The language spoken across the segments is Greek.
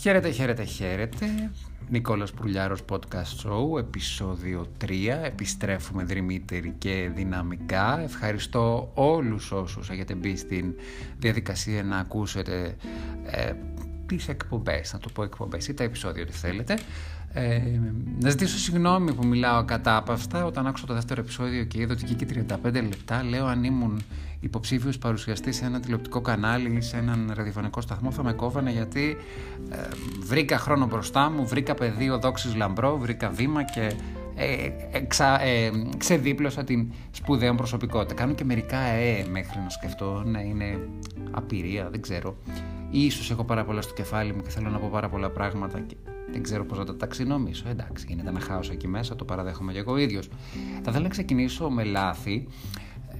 Χαίρετε, χαίρετε, χαίρετε. Νικόλας Πουρλιάρος Podcast Show, επεισόδιο 3. Επιστρέφουμε δρυμύτεροι και δυναμικά. Ευχαριστώ όλους όσους έχετε μπει στην διαδικασία να ακούσετε ε, τις εκπομπές, να το πω εκπομπές ή τα επεισόδια ότι θέλετε. Ε, να ζητήσω συγγνώμη που μιλάω κατά από αυτά. Όταν άκουσα το δεύτερο επεισόδιο και είδα ότι εκεί 35 λεπτά, λέω αν ήμουν υποψήφιος παρουσιαστής σε ένα τηλεοπτικό κανάλι ή σε έναν ραδιοφωνικό σταθμό, θα με κόβανε γιατί ε, βρήκα χρόνο μπροστά μου, βρήκα πεδίο δόξης λαμπρό, βρήκα βήμα και ε, εξα, ε, ξεδίπλωσα την σπουδαία προσωπικότητα. Κάνω και μερικά ε μέχρι να σκεφτώ να είναι απειρία, δεν ξέρω. Ίσως έχω πάρα πολλά στο κεφάλι μου και θέλω να πω πάρα πολλά πράγματα και δεν ξέρω πώς να τα ταξινομήσω. Εντάξει, γίνεται ένα χάος εκεί μέσα, το παραδέχομαι και εγώ ίδιος. Θα ήθελα να ξεκινήσω με λάθη.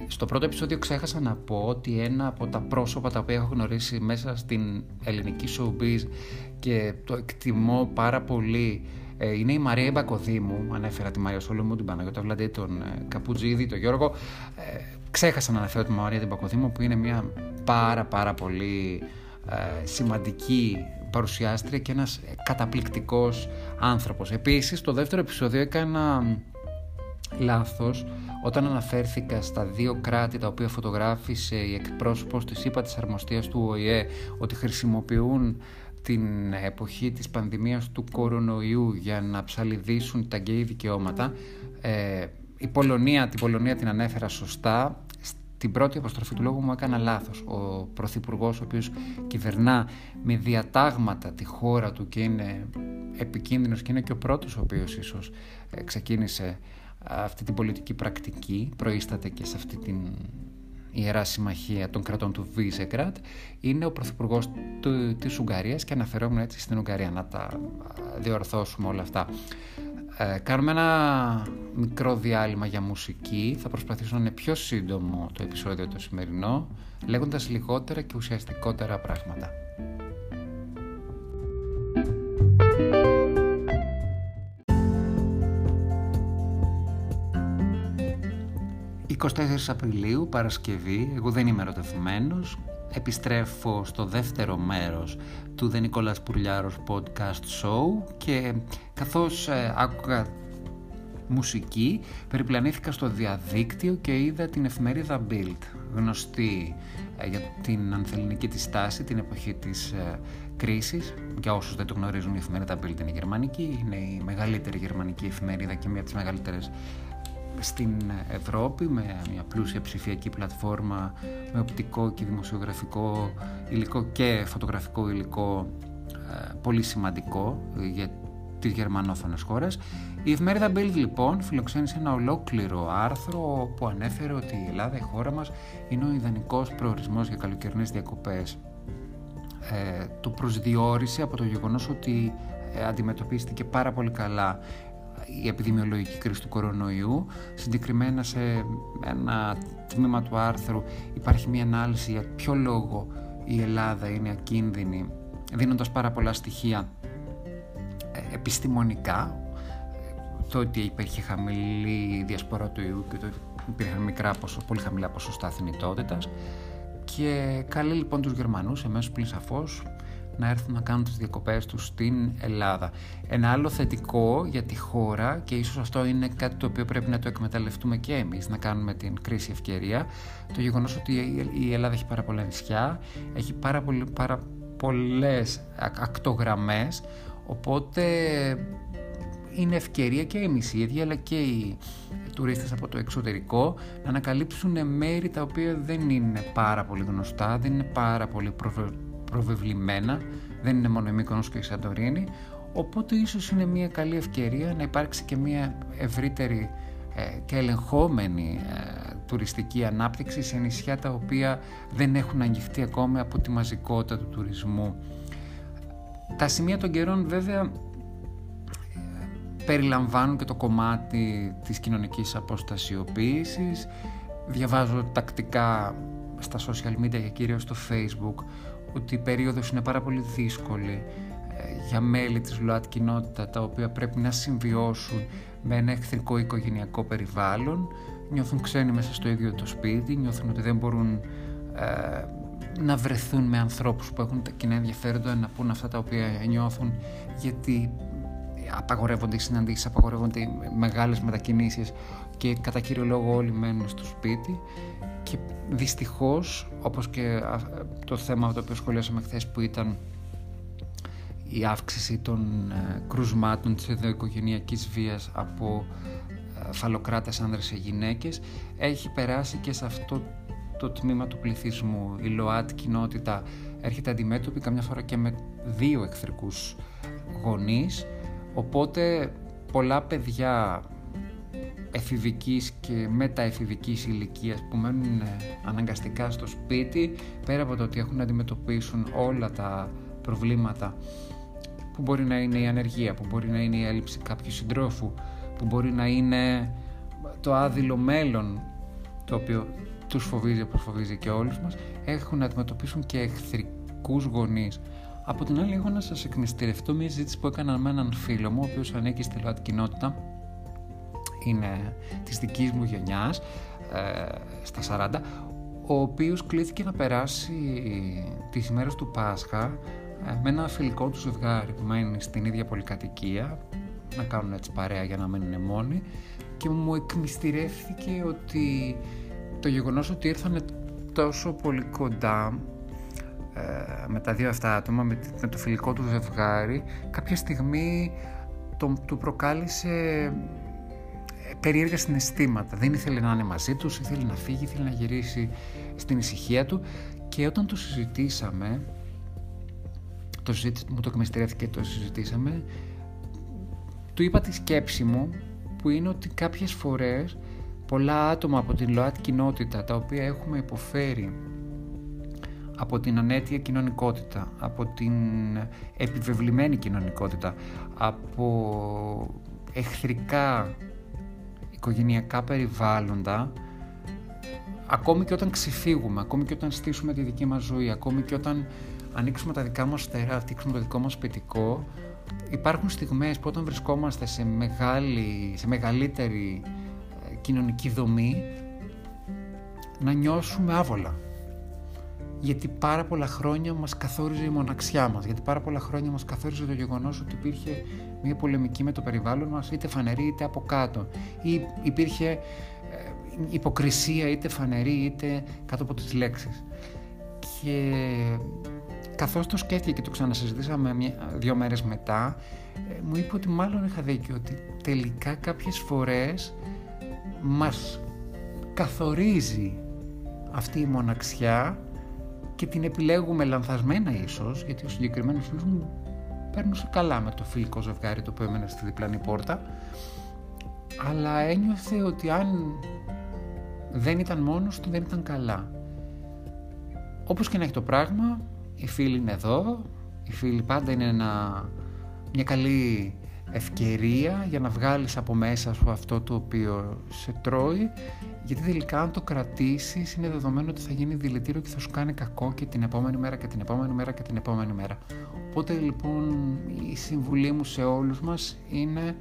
Στο πρώτο επεισόδιο ξέχασα να πω ότι ένα από τα πρόσωπα τα οποία έχω γνωρίσει μέσα στην ελληνική showbiz και το εκτιμώ πάρα πολύ ε, είναι η Μαρία Μπακοδήμου. Ανέφερα τη Μαρία Σολομού, την Παναγιώτα Βλαντή, τον ε, Καπουτζίδη, τον Γιώργο. Ε, ξέχασα να αναφέρω τη Μαρία την Μπακοδήμου που είναι μια πάρα πάρα πολύ σημαντική παρουσιάστρια και ένας καταπληκτικός άνθρωπος. Επίσης, στο δεύτερο επεισόδιο έκανα λάθος όταν αναφέρθηκα στα δύο κράτη τα οποία φωτογράφησε η εκπρόσωπος της ΥΠΑ της Αρμοστίας του ΟΗΕ ότι χρησιμοποιούν την εποχή της πανδημίας του κορονοϊού για να ψαλιδίσουν τα γκέι δικαιώματα. Ε, η Πολωνία, την Πολωνία την ανέφερα σωστά την πρώτη αποστροφή του λόγου μου έκανα λάθος. Ο Πρωθυπουργός, ο οποίος κυβερνά με διατάγματα τη χώρα του και είναι επικίνδυνος και είναι και ο πρώτος ο οποίος ίσως ε, ξεκίνησε αυτή την πολιτική πρακτική, προείσταται και σε αυτή την Ιερά Συμμαχία των κρατών του Βίζεγκρατ, είναι ο Πρωθυπουργός της Ουγγαρίας και αναφερόμουν έτσι στην Ουγγαρία, να τα διορθώσουμε όλα αυτά. Ε, κάνουμε ένα μικρό διάλειμμα για μουσική. Θα προσπαθήσω να είναι πιο σύντομο το επεισόδιο το σημερινό, λέγοντας λιγότερα και ουσιαστικότερα πράγματα. 24 Απριλίου, Παρασκευή, εγώ δεν είμαι ερωτευμένος, επιστρέφω στο δεύτερο μέρος του The Νικόλας Πουρλιάρος Podcast Show και καθώς ε, άκουγα μουσική περιπλανήθηκα στο διαδίκτυο και είδα την εφημερίδα Bild γνωστή ε, για την ανθεληνική της στάση την εποχή της ε, κρίσης. Για όσους δεν το γνωρίζουν η εφημερίδα Bild είναι γερμανική είναι η μεγαλύτερη γερμανική εφημερίδα και μία από τις μεγαλύτερες στην Ευρώπη με μια πλούσια ψηφιακή πλατφόρμα με οπτικό και δημοσιογραφικό υλικό και φωτογραφικό υλικό ε, πολύ σημαντικό για τις γερμανόφωνες χώρες. Η εφημερίδα Bild λοιπόν φιλοξένησε ένα ολόκληρο άρθρο που ανέφερε ότι η Ελλάδα, η χώρα μας, είναι ο ιδανικός προορισμός για καλοκαιρινές διακοπές. Ε, το προσδιορίσε από το γεγονός ότι ε, αντιμετωπίστηκε πάρα πολύ καλά η επιδημιολογική κρίση του κορονοϊού. Συγκεκριμένα σε ένα τμήμα του άρθρου υπάρχει μια ανάλυση για ποιο λόγο η Ελλάδα είναι ακίνδυνη, δίνοντας πάρα πολλά στοιχεία ε, επιστημονικά, το ότι υπήρχε χαμηλή διασπορά του ιού και το ότι υπήρχαν μικρά, πολύ χαμηλά ποσοστά θνητότητας και καλεί λοιπόν τους Γερμανούς εμέσως πλην σαφώς να έρθουν να κάνουν τις διακοπές τους στην Ελλάδα. Ένα άλλο θετικό για τη χώρα και ίσως αυτό είναι κάτι το οποίο πρέπει να το εκμεταλλευτούμε και εμείς, να κάνουμε την κρίση ευκαιρία, το γεγονός ότι η Ελλάδα έχει πάρα πολλά νησιά, έχει πάρα, πολύ, πάρα πολλές ακτογραμμές, οπότε είναι ευκαιρία και εμείς οι ίδιοι αλλά και οι τουρίστες από το εξωτερικό να ανακαλύψουν μέρη τα οποία δεν είναι πάρα πολύ γνωστά, δεν είναι πάρα πολύ προβεβλημένα, δεν είναι μόνο η Μύκονος και η Σαντορίνη, οπότε ίσως είναι μια καλή ευκαιρία να υπάρξει και μια ευρύτερη ε, και ελεγχόμενη ε, τουριστική ανάπτυξη σε νησιά τα οποία δεν έχουν αγγιχτεί ακόμη από τη μαζικότητα του τουρισμού. Τα σημεία των καιρών βέβαια ε, περιλαμβάνουν και το κομμάτι της κοινωνικής αποστασιοποίησης. Διαβάζω τακτικά στα social media και κυρίως στο facebook ότι η περίοδος είναι πάρα πολύ δύσκολη ε, για μέλη της ΛΟΑΤ κοινότητα τα οποία πρέπει να συμβιώσουν με ένα εχθρικό οικογενειακό περιβάλλον νιώθουν ξένοι μέσα στο ίδιο το σπίτι νιώθουν ότι δεν μπορούν ε, να βρεθούν με ανθρώπους που έχουν κοινά ενδιαφέροντα να πούν αυτά τα οποία νιώθουν γιατί απαγορεύονται οι συναντήσεις, απαγορεύονται οι μεγάλες μετακινήσεις και κατά κύριο λόγο όλοι μένουν στο σπίτι και δυστυχώς όπως και το θέμα το οποίο σχολιάσαμε χθες που ήταν η αύξηση των ε, κρουσμάτων της ενδοοικογενειακής βίας από ε, φαλοκράτες άνδρες σε γυναίκες έχει περάσει και σε αυτό το τμήμα του πληθυσμού. Η ΛΟΑΤ κοινότητα έρχεται αντιμέτωπη καμιά φορά και με δύο εχθρικούς γονείς οπότε πολλά παιδιά εφηβικής και μεταεφηβικής ηλικίας που μένουν ε, αναγκαστικά στο σπίτι πέρα από το ότι έχουν να αντιμετωπίσουν όλα τα προβλήματα που μπορεί να είναι η ανεργία, που μπορεί να είναι η έλλειψη κάποιου συντρόφου, που μπορεί να είναι το άδειλο μέλλον το οποίο τους φοβίζει όπως φοβίζει και όλους μας, έχουν να αντιμετωπίσουν και εχθρικούς γονείς. Από την άλλη, έχω να σας εκμυστηρευτώ μια συζήτηση που έκανα με έναν φίλο μου, ο οποίος ανήκει στη ΛΟΑΤ κοινότητα, είναι της δικής μου γενιάς, ε, στα 40, ο οποίος κλήθηκε να περάσει τις ημέρες του Πάσχα ε, με ένα φιλικό του ζευγάρι που μένει στην ίδια πολυκατοικία να κάνουν έτσι παρέα για να μένουν μόνοι και μου εκμυστηρεύθηκε ότι το γεγονός ότι ήρθαν τόσο πολύ κοντά ε, με τα δύο αυτά άτομα, με, το φιλικό του ζευγάρι, κάποια στιγμή το, του προκάλεσε ε, περίεργα συναισθήματα. Δεν ήθελε να είναι μαζί τους, ήθελε να φύγει, ήθελε να γυρίσει στην ησυχία του και όταν το συζητήσαμε το μου το εκμεστηρέθηκε και το συζητήσαμε, του είπα τη σκέψη μου που είναι ότι κάποιες φορές πολλά άτομα από την ΛΟΑΤ κοινότητα τα οποία έχουμε υποφέρει από την ανέτεια κοινωνικότητα, από την επιβεβλημένη κοινωνικότητα, από εχθρικά οικογενειακά περιβάλλοντα, ακόμη και όταν ξεφύγουμε, ακόμη και όταν στήσουμε τη δική μας ζωή, ακόμη και όταν ανοίξουμε τα δικά μας στερά, ανοίξουμε το δικό μας σπιτικό, υπάρχουν στιγμές που όταν βρισκόμαστε σε, μεγάλη, σε μεγαλύτερη ε, κοινωνική δομή να νιώσουμε άβολα. Γιατί πάρα πολλά χρόνια μας καθόριζε η μοναξιά μας, γιατί πάρα πολλά χρόνια μας καθόριζε το γεγονός ότι υπήρχε μια πολεμική με το περιβάλλον μας, είτε φανερή είτε από κάτω. Ή υπήρχε ε, υποκρισία είτε φανερή είτε κάτω από τις λέξεις. Και καθώς το σκέφτηκε και το ξανασυζητήσαμε μια, δύο μέρες μετά, ε, μου είπε ότι μάλλον είχα δίκιο, ότι τελικά κάποιες φορές μας καθορίζει αυτή η μοναξιά και την επιλέγουμε λανθασμένα ίσως, γιατί ο συγκεκριμένος φίλος μου παίρνουσε καλά με το φιλικό ζευγάρι το οποίο έμενε στη διπλανή πόρτα, αλλά ένιωθε ότι αν δεν ήταν μόνος του δεν ήταν καλά. Όπως και να έχει το πράγμα, οι φίλοι είναι εδώ, οι φίλοι πάντα είναι μια καλή ευκαιρία για να βγάλεις από μέσα σου αυτό το οποίο σε τρώει γιατί τελικά αν το κρατήσεις είναι δεδομένο ότι θα γίνει δηλητήριο και θα σου κάνει κακό και την επόμενη μέρα και την επόμενη μέρα και την επόμενη μέρα. Οπότε λοιπόν η συμβουλή μου σε όλους μας είναι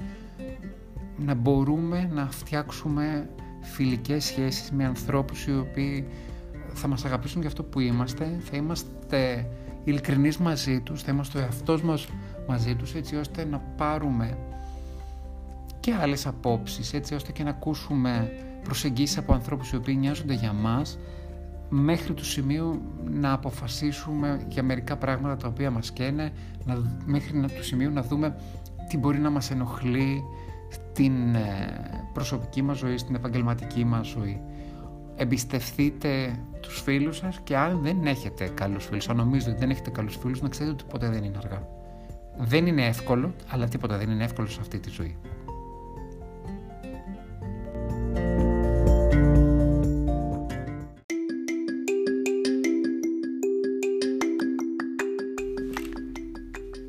να μπορούμε να φτιάξουμε φιλικές σχέσεις με ανθρώπους οι οποίοι θα μας αγαπήσουν για αυτό που είμαστε, θα είμαστε ειλικρινείς μαζί τους, θα είμαστε ο εαυτός μας μαζί τους έτσι ώστε να πάρουμε και άλλες απόψεις, έτσι ώστε και να ακούσουμε προσεγγίσεις από ανθρώπους οι οποίοι νοιάζονται για μας μέχρι του σημείου να αποφασίσουμε για μερικά πράγματα τα οποία μας καίνε, να, μέχρι του σημείου να δούμε τι μπορεί να μας ενοχλεί στην ε, προσωπική μας ζωή, στην επαγγελματική μας ζωή εμπιστευτείτε τους φίλους σας και αν δεν έχετε καλούς φίλους, αν νομίζετε ότι δεν έχετε καλούς φίλους, να ξέρετε ότι ποτέ δεν είναι αργά. Δεν είναι εύκολο, αλλά τίποτα δεν είναι εύκολο σε αυτή τη ζωή.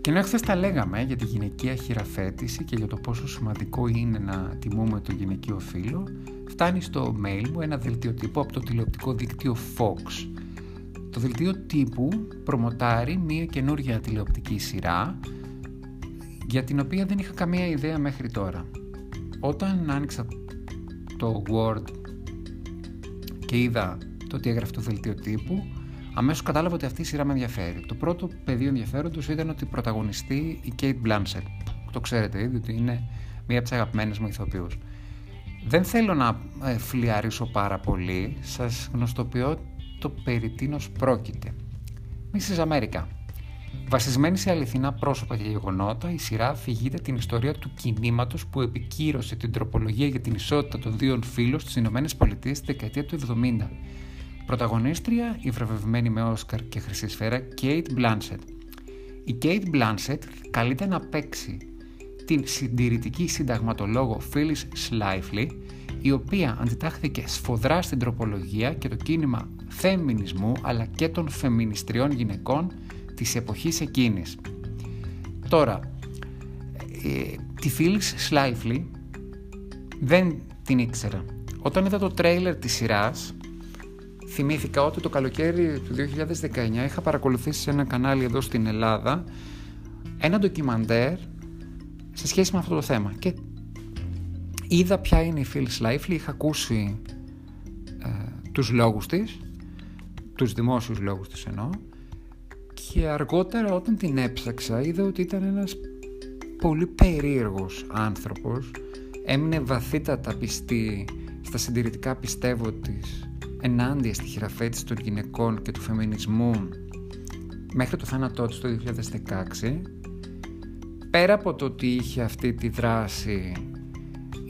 Και ενώ χθε τα λέγαμε για τη γυναικεία χειραφέτηση και για το πόσο σημαντικό είναι να τιμούμε το γυναικείο φύλλο, φτάνει στο mail μου ένα δελτίο τύπου από το τηλεοπτικό δίκτυο Fox. Το δελτίο τύπου προμοτάρει μία καινούργια τηλεοπτική σειρά για την οποία δεν είχα καμία ιδέα μέχρι τώρα. Όταν άνοιξα το Word και είδα το τι έγραφε το δελτίο τύπου, αμέσως κατάλαβα ότι αυτή η σειρά με ενδιαφέρει. Το πρώτο πεδίο ενδιαφέροντος ήταν ότι πρωταγωνιστεί η Kate Blanchett. Το ξέρετε ήδη ότι είναι μία από τις αγαπημένες μου ηθοποιούς. Δεν θέλω να ε, φλιαρίσω πάρα πολύ, σας γνωστοποιώ το περί τίνος πρόκειται. Mrs. America. Βασισμένη σε αληθινά πρόσωπα και γεγονότα, η σειρά αφηγείται την ιστορία του κινήματος που επικύρωσε την τροπολογία για την ισότητα των δύο φύλων στις ΗΠΑ στη δεκαετία του 70. Πρωταγωνίστρια, η βραβευμένη με Όσκαρ και Χρυσή Σφαίρα, Kate Blanchett. Η Kate Blanchett καλείται να παίξει την συντηρητική συνταγματολόγο Phyllis Schlafly, η οποία αντιτάχθηκε σφοδρά στην τροπολογία και το κίνημα φεμινισμού αλλά και των φεμινιστριών γυναικών της εποχής εκείνης. Τώρα, ε, τη Phyllis Schlafly δεν την ήξερα. Όταν είδα το τρέιλερ της σειράς, θυμήθηκα ότι το καλοκαίρι του 2019 είχα παρακολουθήσει σε ένα κανάλι εδώ στην Ελλάδα ένα ντοκιμαντέρ σε σχέση με αυτό το θέμα και είδα ποια είναι η Phyllis Lively, είχα ακούσει ε, τους λόγους της, τους δημόσιους λόγους της εννοώ και αργότερα όταν την έψαξα είδα ότι ήταν ένας πολύ περίεργος άνθρωπος έμεινε βαθύτατα πιστή στα συντηρητικά πιστεύω της ενάντια στη χειραφέτηση των γυναικών και του φεμινισμού μέχρι το θάνατό της το 2016 πέρα από το ότι είχε αυτή τη δράση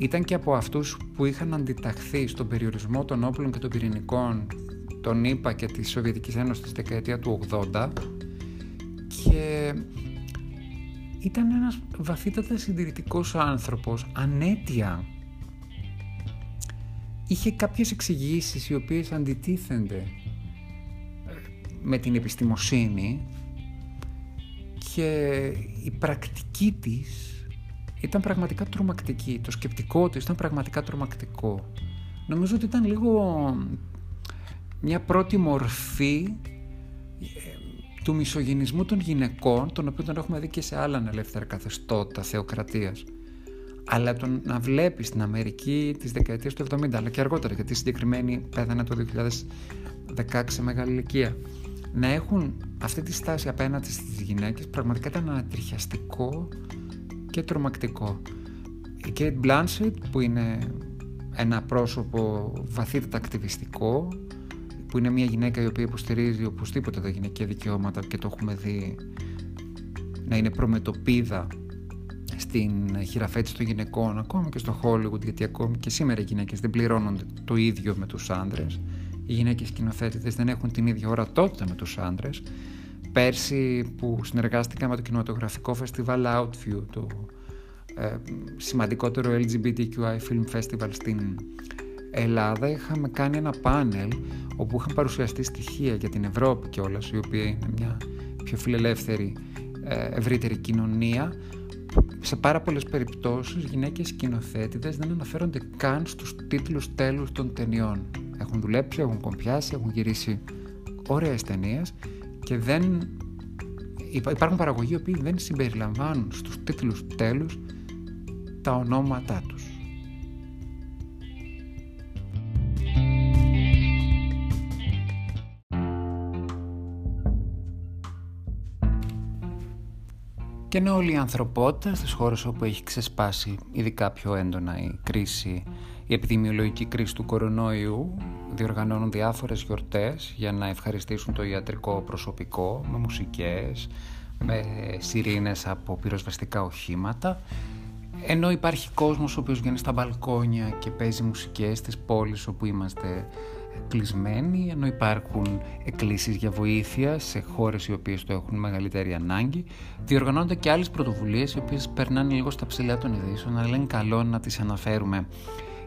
ήταν και από αυτούς που είχαν αντιταχθεί στον περιορισμό των όπλων και των πυρηνικών των ΗΠΑ και της Σοβιετικής Ένωσης στη δεκαετία του 80 και ήταν ένας βαθύτατα συντηρητικός άνθρωπος, ανέτεια. Είχε κάποιες εξηγήσεις οι οποίες αντιτίθενται ε, με την επιστημοσύνη και η πρακτική της ήταν πραγματικά τρομακτική. Το σκεπτικό της ήταν πραγματικά τρομακτικό. Νομίζω ότι ήταν λίγο μια πρώτη μορφή ε, του μισογενισμού των γυναικών, τον οποίο τον έχουμε δει και σε άλλα ανελεύθερα καθεστώτα θεοκρατίας. Αλλά τον να βλέπεις στην Αμερική της δεκαετίας του 70, αλλά και αργότερα, γιατί συγκεκριμένη πέθανε το 2016 σε μεγάλη ηλικία, να έχουν αυτή τη στάση απέναντι στις γυναίκες πραγματικά ήταν ανατριχιαστικό και τρομακτικό. Η Kate Blanchett που είναι ένα πρόσωπο βαθύτατα ακτιβιστικό που είναι μια γυναίκα η οποία υποστηρίζει οπωσδήποτε τα γυναικεία δικαιώματα και το έχουμε δει να είναι προμετωπίδα στην χειραφέτηση των γυναικών ακόμα και στο Hollywood γιατί ακόμη και σήμερα οι γυναίκες δεν πληρώνονται το ίδιο με τους άντρες οι γυναίκες σκηνοθέτητες δεν έχουν την ίδια ορατότητα με τους άντρες πέρσι που συνεργάστηκα με το κινηματογραφικό φεστιβάλ Outview το ε, σημαντικότερο LGBTQI Film Festival στην Ελλάδα είχαμε κάνει ένα πάνελ όπου είχαν παρουσιαστεί στοιχεία για την Ευρώπη και η οποία είναι μια πιο φιλελεύθερη ε, ευρύτερη κοινωνία σε πάρα πολλές περιπτώσεις γυναίκες σκηνοθέτητες δεν αναφέρονται καν στους τίτλους τέλους των ταινιών. Έχουν δουλέψει, έχουν κομπιάσει, έχουν γυρίσει ωραίες ταινίες και δεν... υπάρχουν παραγωγοί οι οποίοι δεν συμπεριλαμβάνουν στους τίτλους τέλους τα ονόματά τους. Και ενώ όλη η ανθρωπότητα στις χώρες όπου έχει ξεσπάσει ειδικά πιο έντονα η κρίση, η επιδημιολογική κρίση του κορονοϊού, διοργανώνουν διάφορες γιορτές για να ευχαριστήσουν το ιατρικό προσωπικό με μουσικές, με σιρήνες από πυροσβεστικά οχήματα, ενώ υπάρχει κόσμος ο οποίος βγαίνει στα μπαλκόνια και παίζει μουσικές στις πόλεις όπου είμαστε κλεισμένοι ενώ υπάρχουν εκκλήσεις για βοήθεια σε χώρες οι οποίες το έχουν μεγαλύτερη ανάγκη διοργανώνονται και άλλες πρωτοβουλίες οι οποίες περνάνε λίγο στα ψηλά των ειδήσεων αλλά είναι καλό να τις αναφέρουμε.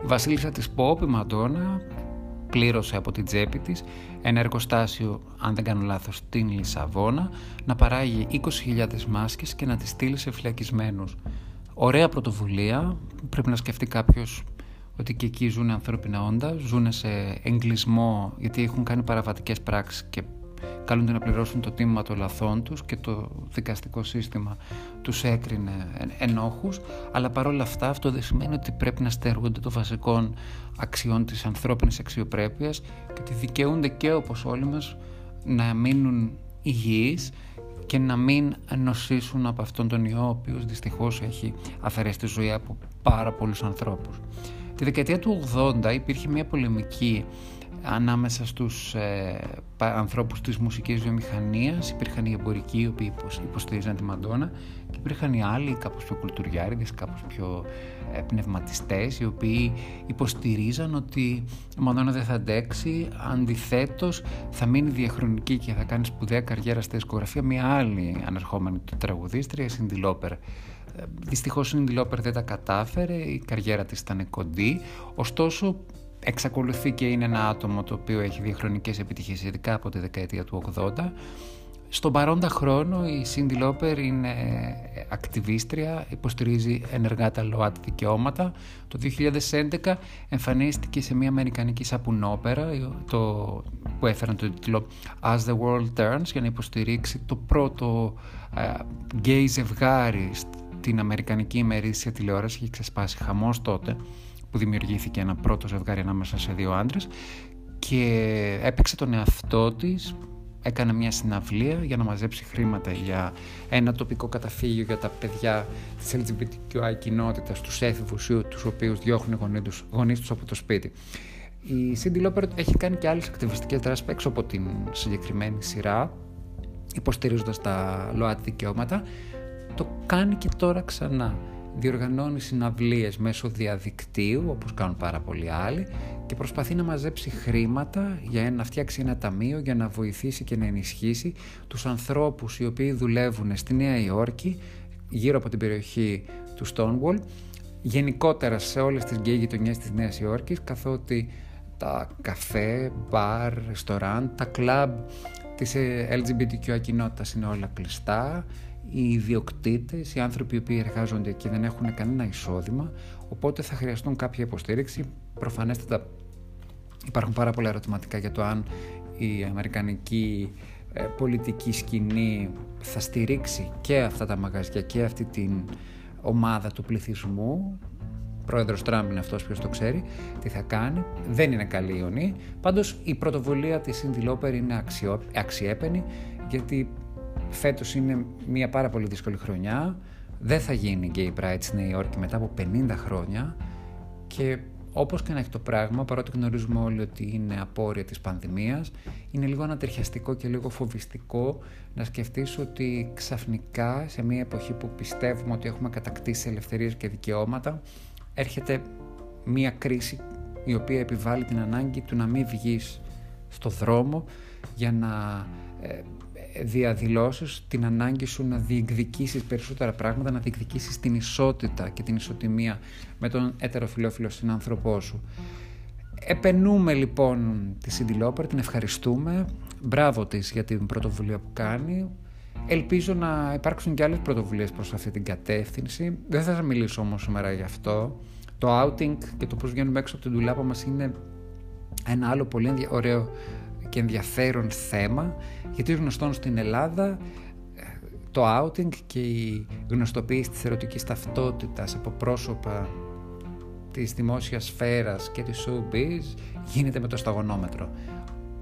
Η βασίλισσα της Πόπ, η Μαντόνα πλήρωσε από την τσέπη της ένα εργοστάσιο, αν δεν κάνω λάθος, στην Λισαβόνα να παράγει 20.000 μάσκες και να τις στείλει σε φυλακισμένους. Ωραία πρωτοβουλία, πρέπει να σκεφτεί κάποιος ότι και εκεί ζουν ανθρώπινα όντα, ζουν σε εγκλισμό γιατί έχουν κάνει παραβατικές πράξεις και καλούνται να πληρώσουν το τίμημα των λαθών τους και το δικαστικό σύστημα τους έκρινε ενόχους αλλά παρόλα αυτά αυτό δεν σημαίνει ότι πρέπει να στερούνται των βασικών αξιών της ανθρώπινης αξιοπρέπειας και ότι δικαιούνται και όπως όλοι μας να μείνουν υγιείς και να μην νοσήσουν από αυτόν τον ιό ο οποίος δυστυχώς έχει αφαιρέσει τη ζωή από πάρα πολλούς ανθρώπους. Τη δεκαετία του 80 υπήρχε μια πολεμική ανάμεσα στους ε, ανθρώπους της μουσικής βιομηχανίας. Υπήρχαν οι εμπορικοί οι οποίοι υποστηρίζαν τη Μαντόνα και υπήρχαν οι άλλοι κάπως πιο κουλτουριάριδες, κάπως πιο ε, πνευματιστές οι οποίοι υποστηρίζαν ότι η Μαντόνα δεν θα αντέξει. Αντιθέτως θα μείνει διαχρονική και θα κάνει σπουδαία καριέρα στη δισκογραφία μια άλλη ανερχόμενη του τραγουδίστρια, η Cindy Lauper. Ε, δυστυχώς η Cindy Lauper δεν τα κατάφερε, η καριέρα της ήταν κοντή, ωστόσο εξακολουθεί και είναι ένα άτομο το οποίο έχει διαχρονικές επιτυχίες ειδικά από τη δεκαετία του 80 στον παρόντα χρόνο η Cindy Lauper είναι ακτιβίστρια, υποστηρίζει ενεργά τα ΛΟΑΤ δικαιώματα. Το 2011 εμφανίστηκε σε μια αμερικανική σαπουνόπερα το, που έφεραν τον τίτλο As the World Turns για να υποστηρίξει το πρώτο γκέι ζευγάρι στην αμερικανική ημερήσια τηλεόραση. Είχε ξεσπάσει χαμός τότε που δημιουργήθηκε ένα πρώτο ζευγάρι ανάμεσα σε δύο άντρες και έπαιξε τον εαυτό της έκανε μια συναυλία για να μαζέψει χρήματα για ένα τοπικό καταφύγιο για τα παιδιά της LGBTQI κοινότητας, τους έφηβους ή τους οποίους διώχνουν οι γονείς τους από το σπίτι. Η Cindy Lauper έχει κάνει και άλλες ακτιβιστικές δράσεις έξω από την συγκεκριμένη σειρά, υποστηρίζοντας τα ΛΟΑΤ δικαιώματα. Το κάνει και τώρα ξανά διοργανώνει συναυλίες μέσω διαδικτύου, όπως κάνουν πάρα πολλοί άλλοι, και προσπαθεί να μαζέψει χρήματα για να φτιάξει ένα ταμείο για να βοηθήσει και να ενισχύσει τους ανθρώπους οι οποίοι δουλεύουν στη Νέα Υόρκη, γύρω από την περιοχή του Stonewall, γενικότερα σε όλες τις γκέι γειτονιές της Νέας Υόρκης, καθότι τα καφέ, μπαρ, ρεστοράν, τα κλαμπ της LGBTQ κοινότητας είναι όλα κλειστά, οι ιδιοκτήτες, οι άνθρωποι οι οποίοι εργάζονται και δεν έχουν κανένα εισόδημα, οπότε θα χρειαστούν κάποια υποστήριξη. Προφανέστατα υπάρχουν πάρα πολλά ερωτηματικά για το αν η αμερικανική ε, πολιτική σκηνή θα στηρίξει και αυτά τα μαγαζιά και αυτή την ομάδα του πληθυσμού. Πρόεδρος Τραμπ είναι αυτός ποιος το ξέρει τι θα κάνει. Δεν είναι καλή ιονή. Πάντως η πρωτοβουλία της Cindy Lauper είναι αξιό, αξιέπαινη γιατί φέτος είναι μια πάρα πολύ δύσκολη χρονιά. Δεν θα γίνει Gay Pride στη Νέα Υόρκη μετά από 50 χρόνια και όπως και να έχει το πράγμα, παρότι γνωρίζουμε όλοι ότι είναι απόρρια της πανδημίας, είναι λίγο ανατριχιαστικό και λίγο φοβιστικό να σκεφτείς ότι ξαφνικά σε μια εποχή που πιστεύουμε ότι έχουμε κατακτήσει ελευθερίες και δικαιώματα, έρχεται μια κρίση η οποία επιβάλλει την ανάγκη του να μην βγεις στο δρόμο για να ε, διαδηλώσεις την ανάγκη σου να διεκδικήσεις περισσότερα πράγματα, να διεκδικήσεις την ισότητα και την ισοτιμία με τον ετεροφιλόφιλο συνάνθρωπό σου. Επενούμε λοιπόν τη Cindy την ευχαριστούμε, μπράβο της για την πρωτοβουλία που κάνει. Ελπίζω να υπάρξουν και άλλες πρωτοβουλίες προς αυτή την κατεύθυνση. Δεν θα σας μιλήσω όμως σήμερα γι' αυτό. Το outing και το πώς βγαίνουμε έξω από την τουλάπα μας είναι ένα άλλο πολύ ωραίο και ενδιαφέρον θέμα γιατί γνωστόν στην Ελλάδα το outing και η γνωστοποίηση της ερωτικής ταυτότητας από πρόσωπα της δημόσιας σφαίρας και της showbiz γίνεται με το σταγονόμετρο.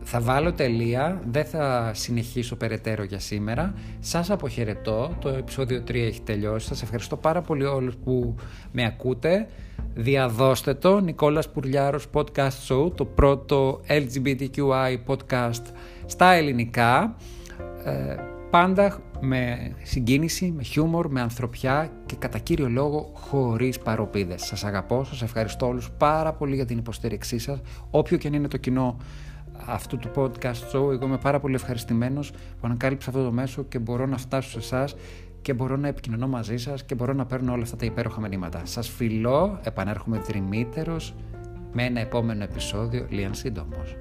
Θα βάλω τελεία, δεν θα συνεχίσω περαιτέρω για σήμερα. Σας αποχαιρετώ, το επεισόδιο 3 έχει τελειώσει. Σας ευχαριστώ πάρα πολύ όλους που με ακούτε. Διαδώστε το, Νικόλας Πουρλιάρος Podcast Show, το πρώτο LGBTQI podcast στα ελληνικά. Ε, πάντα με συγκίνηση, με χιούμορ, με ανθρωπιά και κατά κύριο λόγο χωρίς παροπίδες. Σας αγαπώ, σας ευχαριστώ όλους πάρα πολύ για την υποστήριξή σας, όποιο και αν είναι το κοινό αυτού του podcast show. Εγώ είμαι πάρα πολύ ευχαριστημένος που ανακάλυψα αυτό το μέσο και μπορώ να φτάσω σε εσάς και μπορώ να επικοινωνώ μαζί σας και μπορώ να παίρνω όλα αυτά τα υπέροχα μηνύματα. Σας φιλώ, επανέρχομαι δρυμύτερος με ένα επόμενο επεισόδιο λίγαν σύντομος.